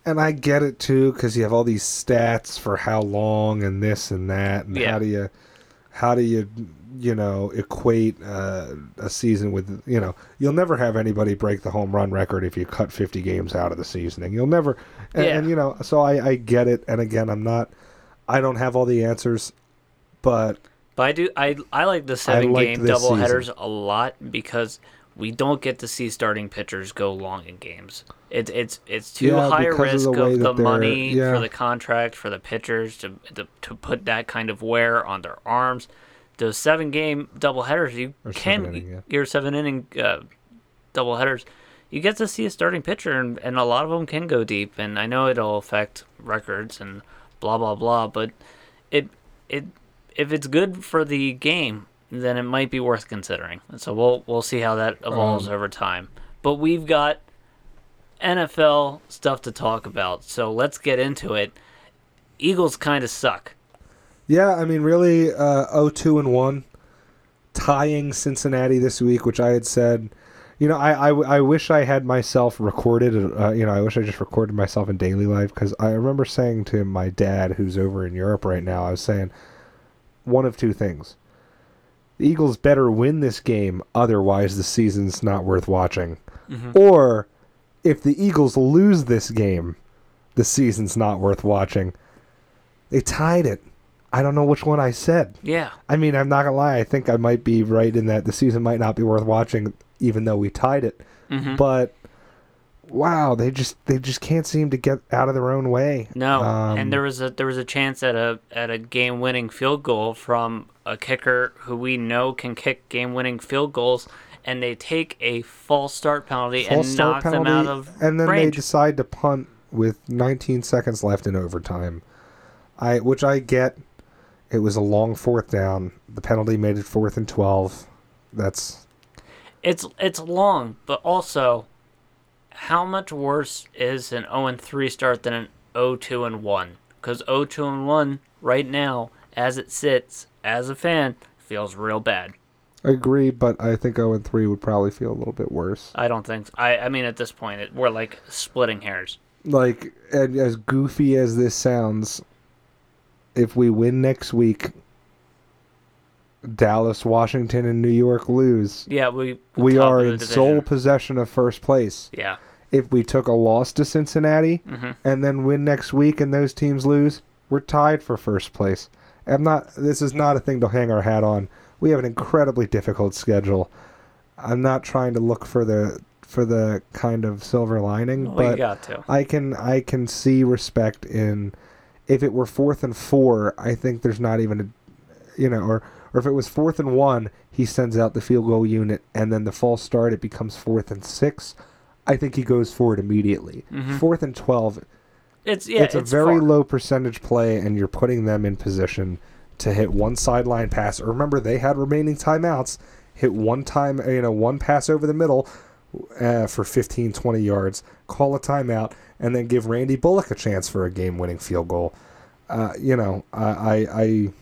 Speaker 1: and I get it too because you have all these stats for how long and this and that, and
Speaker 2: Yeah.
Speaker 1: how do you how do you you know equate uh, a season with you know you'll never have anybody break the home run record if you cut 50 games out of the seasoning you'll never and,
Speaker 2: Yeah.
Speaker 1: and you know so I, I get it and again i'm not i don't have all the answers but
Speaker 2: But I do I I like the seven game double headers a lot because we don't get to see starting pitchers go long in games. It's it's it's too
Speaker 1: Yeah,
Speaker 2: high a
Speaker 1: because of
Speaker 2: risk
Speaker 1: the
Speaker 2: of the money
Speaker 1: yeah.
Speaker 2: for the contract for the pitchers to, to to put that kind of wear on their arms. Those seven game double headers you
Speaker 1: Or
Speaker 2: can
Speaker 1: inning, yeah.
Speaker 2: your seven inning uh, double headers. You get to see a starting pitcher, and, and a lot of them can go deep. And I know it'll affect records and blah blah blah, but it it if it's good for the game, then it might be worth considering. So we'll we'll see how that evolves
Speaker 1: Um,
Speaker 2: over time. But we've got NFL stuff to talk about, so let's get into it. Eagles kind of suck.
Speaker 1: Yeah, I mean, really, uh, 0-2 and one, tying Cincinnati this week, which I had said. You know, I, I, I wish I had myself recorded. Uh, you know, I wish I just recorded myself in daily life because I remember saying to my dad, who's over in Europe right now, I was saying one of two things: the Eagles better win this game, otherwise the season's not worth watching, or if the Eagles lose this game, the season's not worth watching. They tied it. I don't know which one I said.
Speaker 2: Yeah,
Speaker 1: I mean, I'm not gonna lie. I think I might be right in that the season might not be worth watching, even though we tied it.
Speaker 2: Mhm.
Speaker 1: But wow, they just they just can't seem to get out of their own way.
Speaker 2: no.
Speaker 1: Um,
Speaker 2: and there was a there was a chance at a at a game winning field goal from a kicker who we know can kick game winning field goals, and they take a false start penalty
Speaker 1: false
Speaker 2: and
Speaker 1: start
Speaker 2: knock
Speaker 1: penalty,
Speaker 2: them out of
Speaker 1: and then they decide to punt with 19 seconds left in overtime. I which I get. It was a long fourth down. The penalty made it fourth and 12. That's
Speaker 2: It's it's long, but also, how much worse is an 0 and 3 start than an 0 2 and 1? Because 0 2 and 1 right now, as it sits, as a fan, feels real bad.
Speaker 1: I agree, but I think 0 and 3 would probably feel a little bit worse.
Speaker 2: I don't think. I I mean, at this point, it, we're like splitting hairs.
Speaker 1: like and as goofy as this sounds, if we win next week, Dallas, Washington, and New York lose.
Speaker 2: Yeah, we
Speaker 1: We
Speaker 2: top
Speaker 1: are
Speaker 2: of the
Speaker 1: in
Speaker 2: division.
Speaker 1: sole possession of first place.
Speaker 2: Yeah.
Speaker 1: If we took a loss to Cincinnati
Speaker 2: hmm
Speaker 1: and then win next week and those teams lose, we're tied for first place. I'm not this is not a thing to hang our hat on. We have an incredibly difficult schedule. I'm not trying to look for the for the kind of silver lining,
Speaker 2: Well,
Speaker 1: but
Speaker 2: got to.
Speaker 1: I can I can see respect in if it were fourth and four, I think there's not even a you know, or or if it was fourth and one, he sends out the field goal unit and then the false start it becomes fourth and six. I think he goes for it immediately.
Speaker 2: Mhm.
Speaker 1: Fourth and twelve,
Speaker 2: It's yeah.
Speaker 1: it's a very
Speaker 2: far.
Speaker 1: low percentage play and you're putting them in position to hit one sideline pass. Remember they had remaining timeouts. Hit one time, you know, one pass over the middle uh, for 15, 20 yards, call a timeout, and then give Randy Bullock a chance for a game-winning field goal. Uh, you know, I, I, I,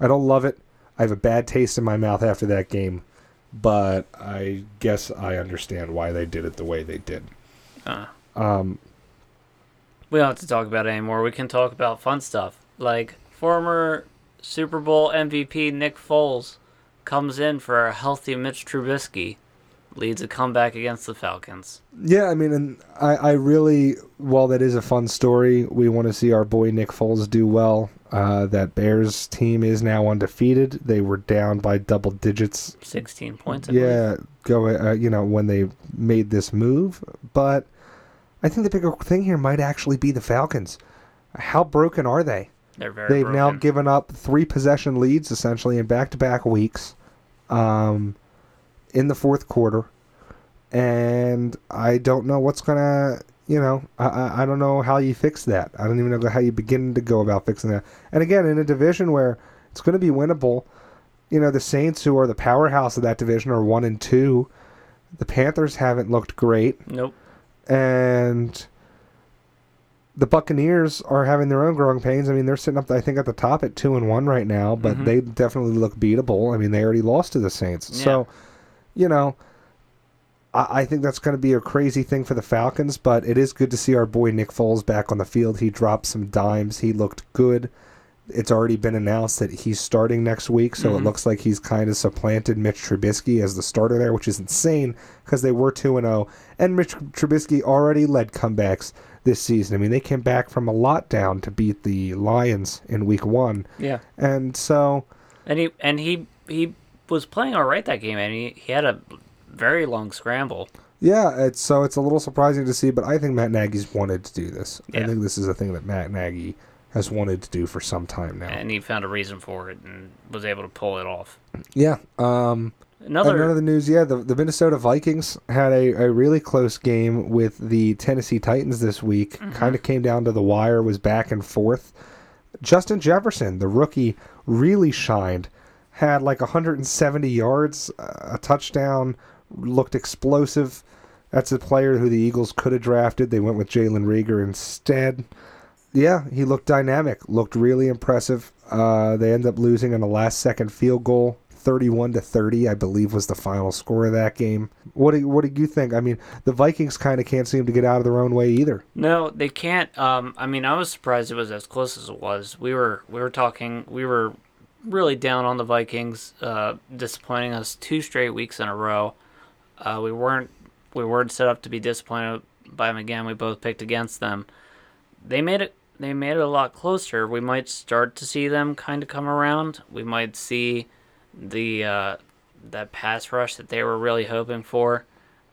Speaker 1: I don't love it. I have a bad taste in my mouth after that game, but I guess I understand why they did it the way they did.
Speaker 2: Uh,
Speaker 1: Um,
Speaker 2: we don't have to talk about it anymore. We can talk about fun stuff like former Super Bowl MVP Nick Foles comes in for a healthy Mitch Trubisky, leads a comeback against the Falcons.
Speaker 1: Yeah, I mean, and I, I really, while that is a fun story, we want to see our boy Nick Foles do well. Uh, that Bears team is now undefeated. They were down by double digits.
Speaker 2: 16 points. I.
Speaker 1: Yeah, go. Uh, you know when they made this move, but I think the bigger thing here might actually be the Falcons. How broken are they?
Speaker 2: They're very
Speaker 1: They've now given up three possession leads essentially in back-to-back weeks, um, in the fourth quarter, and I don't know what's gonna. You know, I, I I don't know how you fix that. I don't even know how you begin to go about fixing that. And again, in a division where it's going to be winnable, you know, the Saints, who are the powerhouse of that division, are one and two. The Panthers haven't looked great
Speaker 2: Nope.
Speaker 1: and the Buccaneers are having their own growing pains. I mean, they're sitting up, I think, at the top at two and one right now, but
Speaker 2: Mhm.
Speaker 1: they definitely look beatable. I mean, they already lost to the Saints, so you know, I, I think that's going to be a crazy thing for the Falcons. But it is good to see our boy Nick Foles back on the field. He dropped some dimes. He looked good. It's already been announced that he's starting next week, so it
Speaker 2: Mhm.
Speaker 1: looks like he's kind of supplanted Mitch Trubisky as the starter there, which is insane because they were two and zero, and Mitch Trubisky already led comebacks this season. I mean, they came back from a lot down to beat the Lions in Week One,
Speaker 2: Yeah.
Speaker 1: and so
Speaker 2: And he and he he was playing all right that game, and he, he had a very long scramble.
Speaker 1: yeah, it's so it's a little surprising to see, but I think Matt Nagy's wanted to do this. I think this is a thing that Matt Nagy has wanted to do for some time now.
Speaker 2: and he found a reason for it and was able to pull it off.
Speaker 1: yeah. Um,
Speaker 2: Another,
Speaker 1: Another news, yeah, the, the Minnesota Vikings had a, a really close game with the Tennessee Titans this week.
Speaker 2: Mm-hmm.
Speaker 1: Kind of came down to the wire, was back and forth. Justin Jefferson, the rookie, really shined. Had like 170 yards, a touchdown, looked explosive. That's a player who the Eagles could have drafted. They went with Jalen Reagor instead. Yeah, he looked dynamic, looked really impressive. Uh, they end up losing on a last second field goal. 31 to 30, I believe, was the final score of that game. What do, what do you think? I mean, the Vikings kind of can't seem to get out of their own way either.
Speaker 2: No, they can't. Um, I mean, I was surprised it was as close as it was. We were we were talking. We were really down on the Vikings, uh, disappointing us two straight weeks in a row. Uh, we weren't we weren't set up to be disappointed by them again. We both picked against them. They made it. They made it a lot closer. We might start to see them kind of come around. We might see the uh, that pass rush that they were really hoping for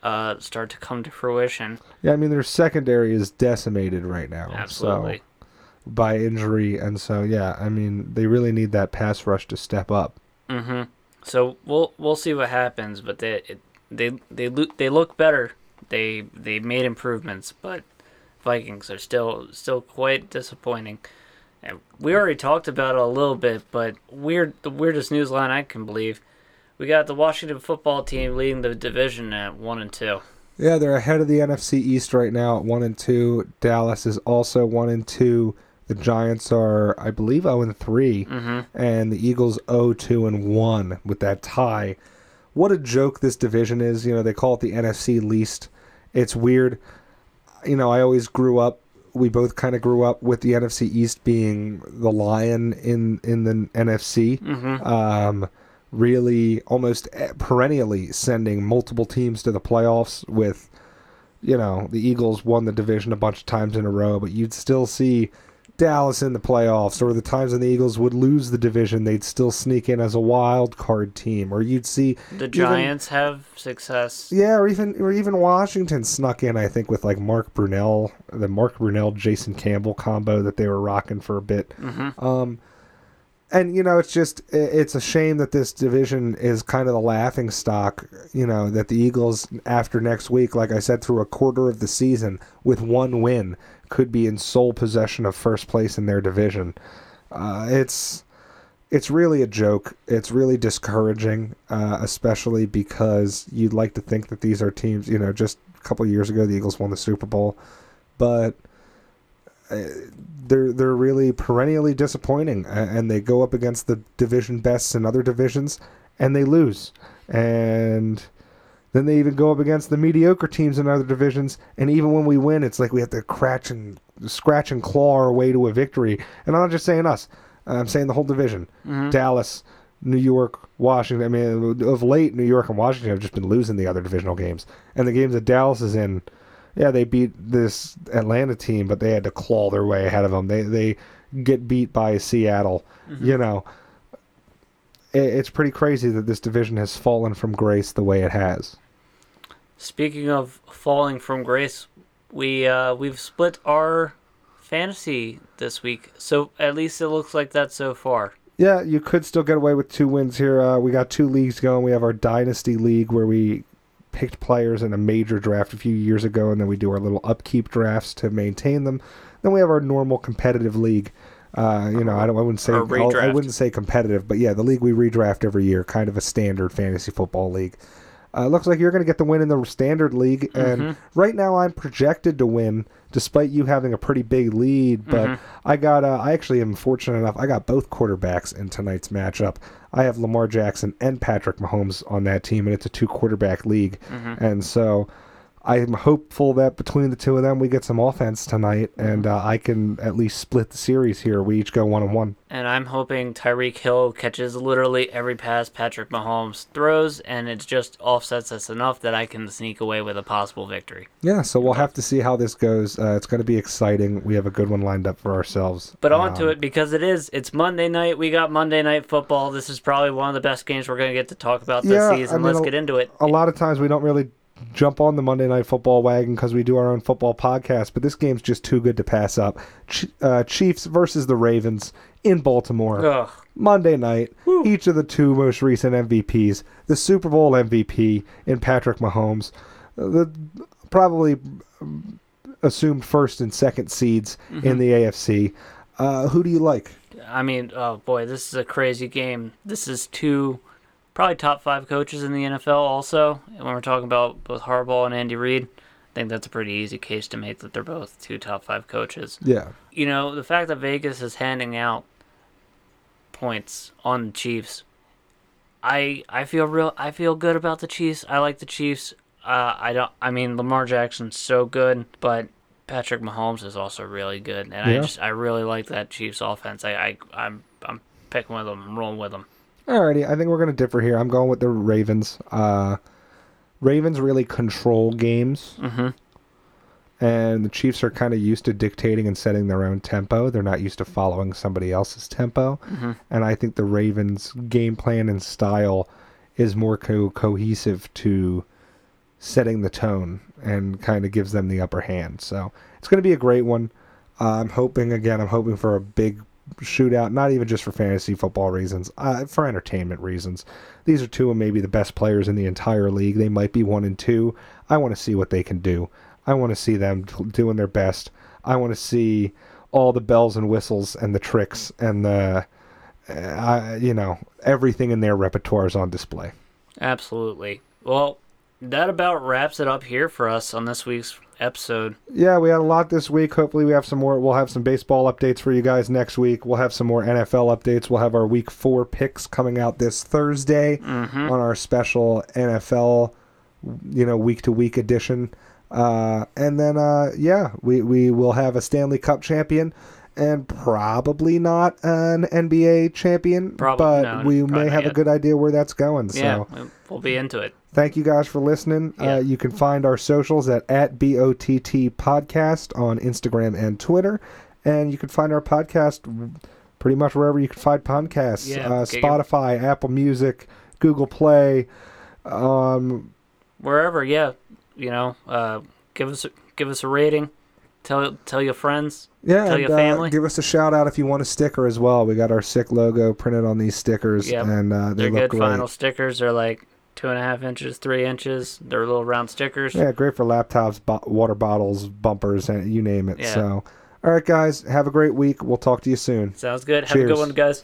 Speaker 2: uh, start to come to fruition.
Speaker 1: Yeah, I mean, their secondary is decimated right now.
Speaker 2: Absolutely.
Speaker 1: So, by injury. And so, yeah, I mean, they really need that pass rush to step up.
Speaker 2: Mm-hmm. So we'll we'll see what happens, but they it, they they look they look better. They they made improvements, but Vikings are still still quite disappointing. And we already talked about it a little bit, but weird the weirdest news line I can believe. We got the Washington football team leading the division at one and two.
Speaker 1: Yeah, they're ahead of the NFC East right now at 1 and 2. Dallas is also 1 and 2. The Giants are, I believe, 0 and 3.
Speaker 2: Mm-hmm.
Speaker 1: and the Eagles 0-2 and 1 with that tie. What a joke this division is. You know, they call it the NFC least. It's weird. you know, I always grew up. We both kind of grew up with the NFC East being the lion in in the NFC.
Speaker 2: Mm-hmm.
Speaker 1: Um, really, almost perennially sending multiple teams to the playoffs. With, you know, the Eagles won the division a bunch of times in a row, but you'd still see Dallas in the playoffs, or the times when the Eagles would lose the division, they'd still sneak in as a wild card team, or you'd see
Speaker 2: The
Speaker 1: even-
Speaker 2: Giants have success.
Speaker 1: yeah, or even or even Washington snuck in. I think with like Mark Brunell, the Mark Brunell Jason Campbell combo that they were rocking for a bit.
Speaker 2: Mm-hmm.
Speaker 1: Um, and you know, it's just it's a shame that this division is kind of the laughing stock. You know that the Eagles after next week, like I said, through a quarter of the season with one win, could be in sole possession of first place in their division. Uh, it's it's really a joke. It's really discouraging, uh, especially because you'd like to think that these are teams. You know, just a couple years ago, the Eagles won the Super Bowl, but uh, they're they're really perennially disappointing, and they go up against the division bests in other divisions, and they lose, and then they even go up against the mediocre teams in other divisions, and even when we win, it's like we have to scratch and scratch and claw our way to a victory. And I'm not just saying us; I'm saying the whole division.
Speaker 2: Mm-hmm.
Speaker 1: Dallas, New York, Washington. I mean, of late, New York and Washington have just been losing the other divisional games, and the games that Dallas is in. Yeah, they beat this Atlanta team, but they had to claw their way ahead of them. They they get beat by Seattle. You know, it's pretty crazy that this division has fallen from grace the way it has.
Speaker 2: Speaking of falling from grace, we uh, we've split our fantasy this week. So at least it looks like that so far.
Speaker 1: Yeah, you could still get away with two wins here. Uh, we got two leagues going. We have our Dynasty League where we picked players in a major draft a few years ago, and then we do our little upkeep drafts to maintain them. Then we have our normal competitive league. Uh, you know, I don't. I wouldn't say. I wouldn't say competitive, but yeah, the league we redraft every year, kind of a standard fantasy football league. Uh, looks like you're going to get the win in the standard league, and
Speaker 2: Mhm.
Speaker 1: right now I'm projected to win, despite you having a pretty big lead. But
Speaker 2: Mhm.
Speaker 1: I got, uh, I actually am fortunate enough. I got both quarterbacks in tonight's matchup. I have Lamar Jackson and Patrick Mahomes on that team, and it's a two quarterback league.
Speaker 2: Mhm.
Speaker 1: And so I'm hopeful that between the two of them, we get some offense tonight, and uh, I can at least split the series here. We each go one on one.
Speaker 2: And I'm hoping Tyreek Hill catches literally every pass Patrick Mahomes throws, and it just offsets us enough that I can sneak away with a possible victory.
Speaker 1: Yeah, so we'll have to see how this goes. Uh, it's going to be exciting. We have a good one lined up for ourselves.
Speaker 2: But on to
Speaker 1: Um,
Speaker 2: it because it is. It's Monday night. We got Monday night football. This is probably one of the best games we're going to get to talk about this
Speaker 1: Yeah, I
Speaker 2: season.
Speaker 1: mean,
Speaker 2: Let's
Speaker 1: a-
Speaker 2: get into it.
Speaker 1: a lot of times we don't really jump on the Monday Night Football wagon because we do our own football podcast, but this game's just too good to pass up. Ch- uh, Chiefs versus the Ravens in Baltimore.
Speaker 2: Ugh.
Speaker 1: Monday night, each of the two most recent MVPs, the Super Bowl MVP in Patrick Mahomes, uh, the probably um, assumed first and second seeds in the AFC. Uh, who do you like?
Speaker 2: I mean, oh boy, this is a crazy game. This is two probably top five coaches in the NFL also. And when we're talking about both Harbaugh and Andy Reid, I think that's a pretty easy case to make that they're both two top five coaches.
Speaker 1: Yeah,
Speaker 2: You know, the fact that Vegas is handing out points on the Chiefs, I I feel real I feel good about the Chiefs. I like the Chiefs. Uh, I don't. I mean, Lamar Jackson's so good, but Patrick Mahomes is also really good, and I just I really like that Chiefs offense. I, I I'm I'm picking with them. I'm rolling with them.
Speaker 1: Alrighty, I think we're gonna differ here. I'm going with the Ravens. Uh, Ravens really control games,
Speaker 2: Mm-hmm.
Speaker 1: and the Chiefs are kind of used to dictating and setting their own tempo. They're not used to following somebody else's tempo,
Speaker 2: Mm-hmm.
Speaker 1: and I think the Ravens' game plan and style is more co- cohesive to setting the tone and kind of gives them the upper hand. So it's going to be a great one. Uh, I'm hoping again. I'm hoping for a big shootout, not even just for fantasy football reasons, uh, for entertainment reasons. These are two of maybe the best players in the entire league. They might be one and two. I want to see what they can do. I want to see them doing their best. I want to see all the bells and whistles and the tricks and the, uh, you know, everything in their repertoire is on display.
Speaker 2: Absolutely. Well, that about wraps it up here for us on this week's episode.
Speaker 1: Yeah, we had a lot this week. Hopefully, we have some more. We'll have some baseball updates for you guys next week. We'll have some more NFL updates. We'll have our week four picks coming out this Thursday
Speaker 2: Mm-hmm.
Speaker 1: on our special NFL, you know, week to week edition. Uh, and then, uh, yeah, we, we will have a Stanley Cup champion and probably not an NBA champion,
Speaker 2: Probably-
Speaker 1: but
Speaker 2: no,
Speaker 1: we
Speaker 2: probably
Speaker 1: may have a good idea where that's going.
Speaker 2: Yeah,
Speaker 1: So
Speaker 2: we'll be into it.
Speaker 1: thank you guys for listening.
Speaker 2: Yeah.
Speaker 1: Uh, you can find our socials at, at BOTT Podcast on Instagram and Twitter. And you can find our podcast pretty much wherever you can find podcasts
Speaker 2: Yeah,
Speaker 1: uh, Spotify, Apple Music, Google Play. Um,
Speaker 2: Wherever, yeah, you know, uh, give us give us a rating. Tell tell your friends.
Speaker 1: Yeah,
Speaker 2: Tell
Speaker 1: and,
Speaker 2: your
Speaker 1: uh, give us a shout out if you want a sticker as well. We got our sick logo printed on these stickers,
Speaker 2: Yep.
Speaker 1: and uh, they
Speaker 2: They're
Speaker 1: look
Speaker 2: good
Speaker 1: great.
Speaker 2: final stickers. They're like two and a half inches, three inches. They're little round stickers.
Speaker 1: Yeah, great for laptops, bo- water bottles, bumpers, and you name it.
Speaker 2: Yeah.
Speaker 1: So, all right, guys, have a great week. We'll talk to you soon.
Speaker 2: Sounds good. Have a good one, guys.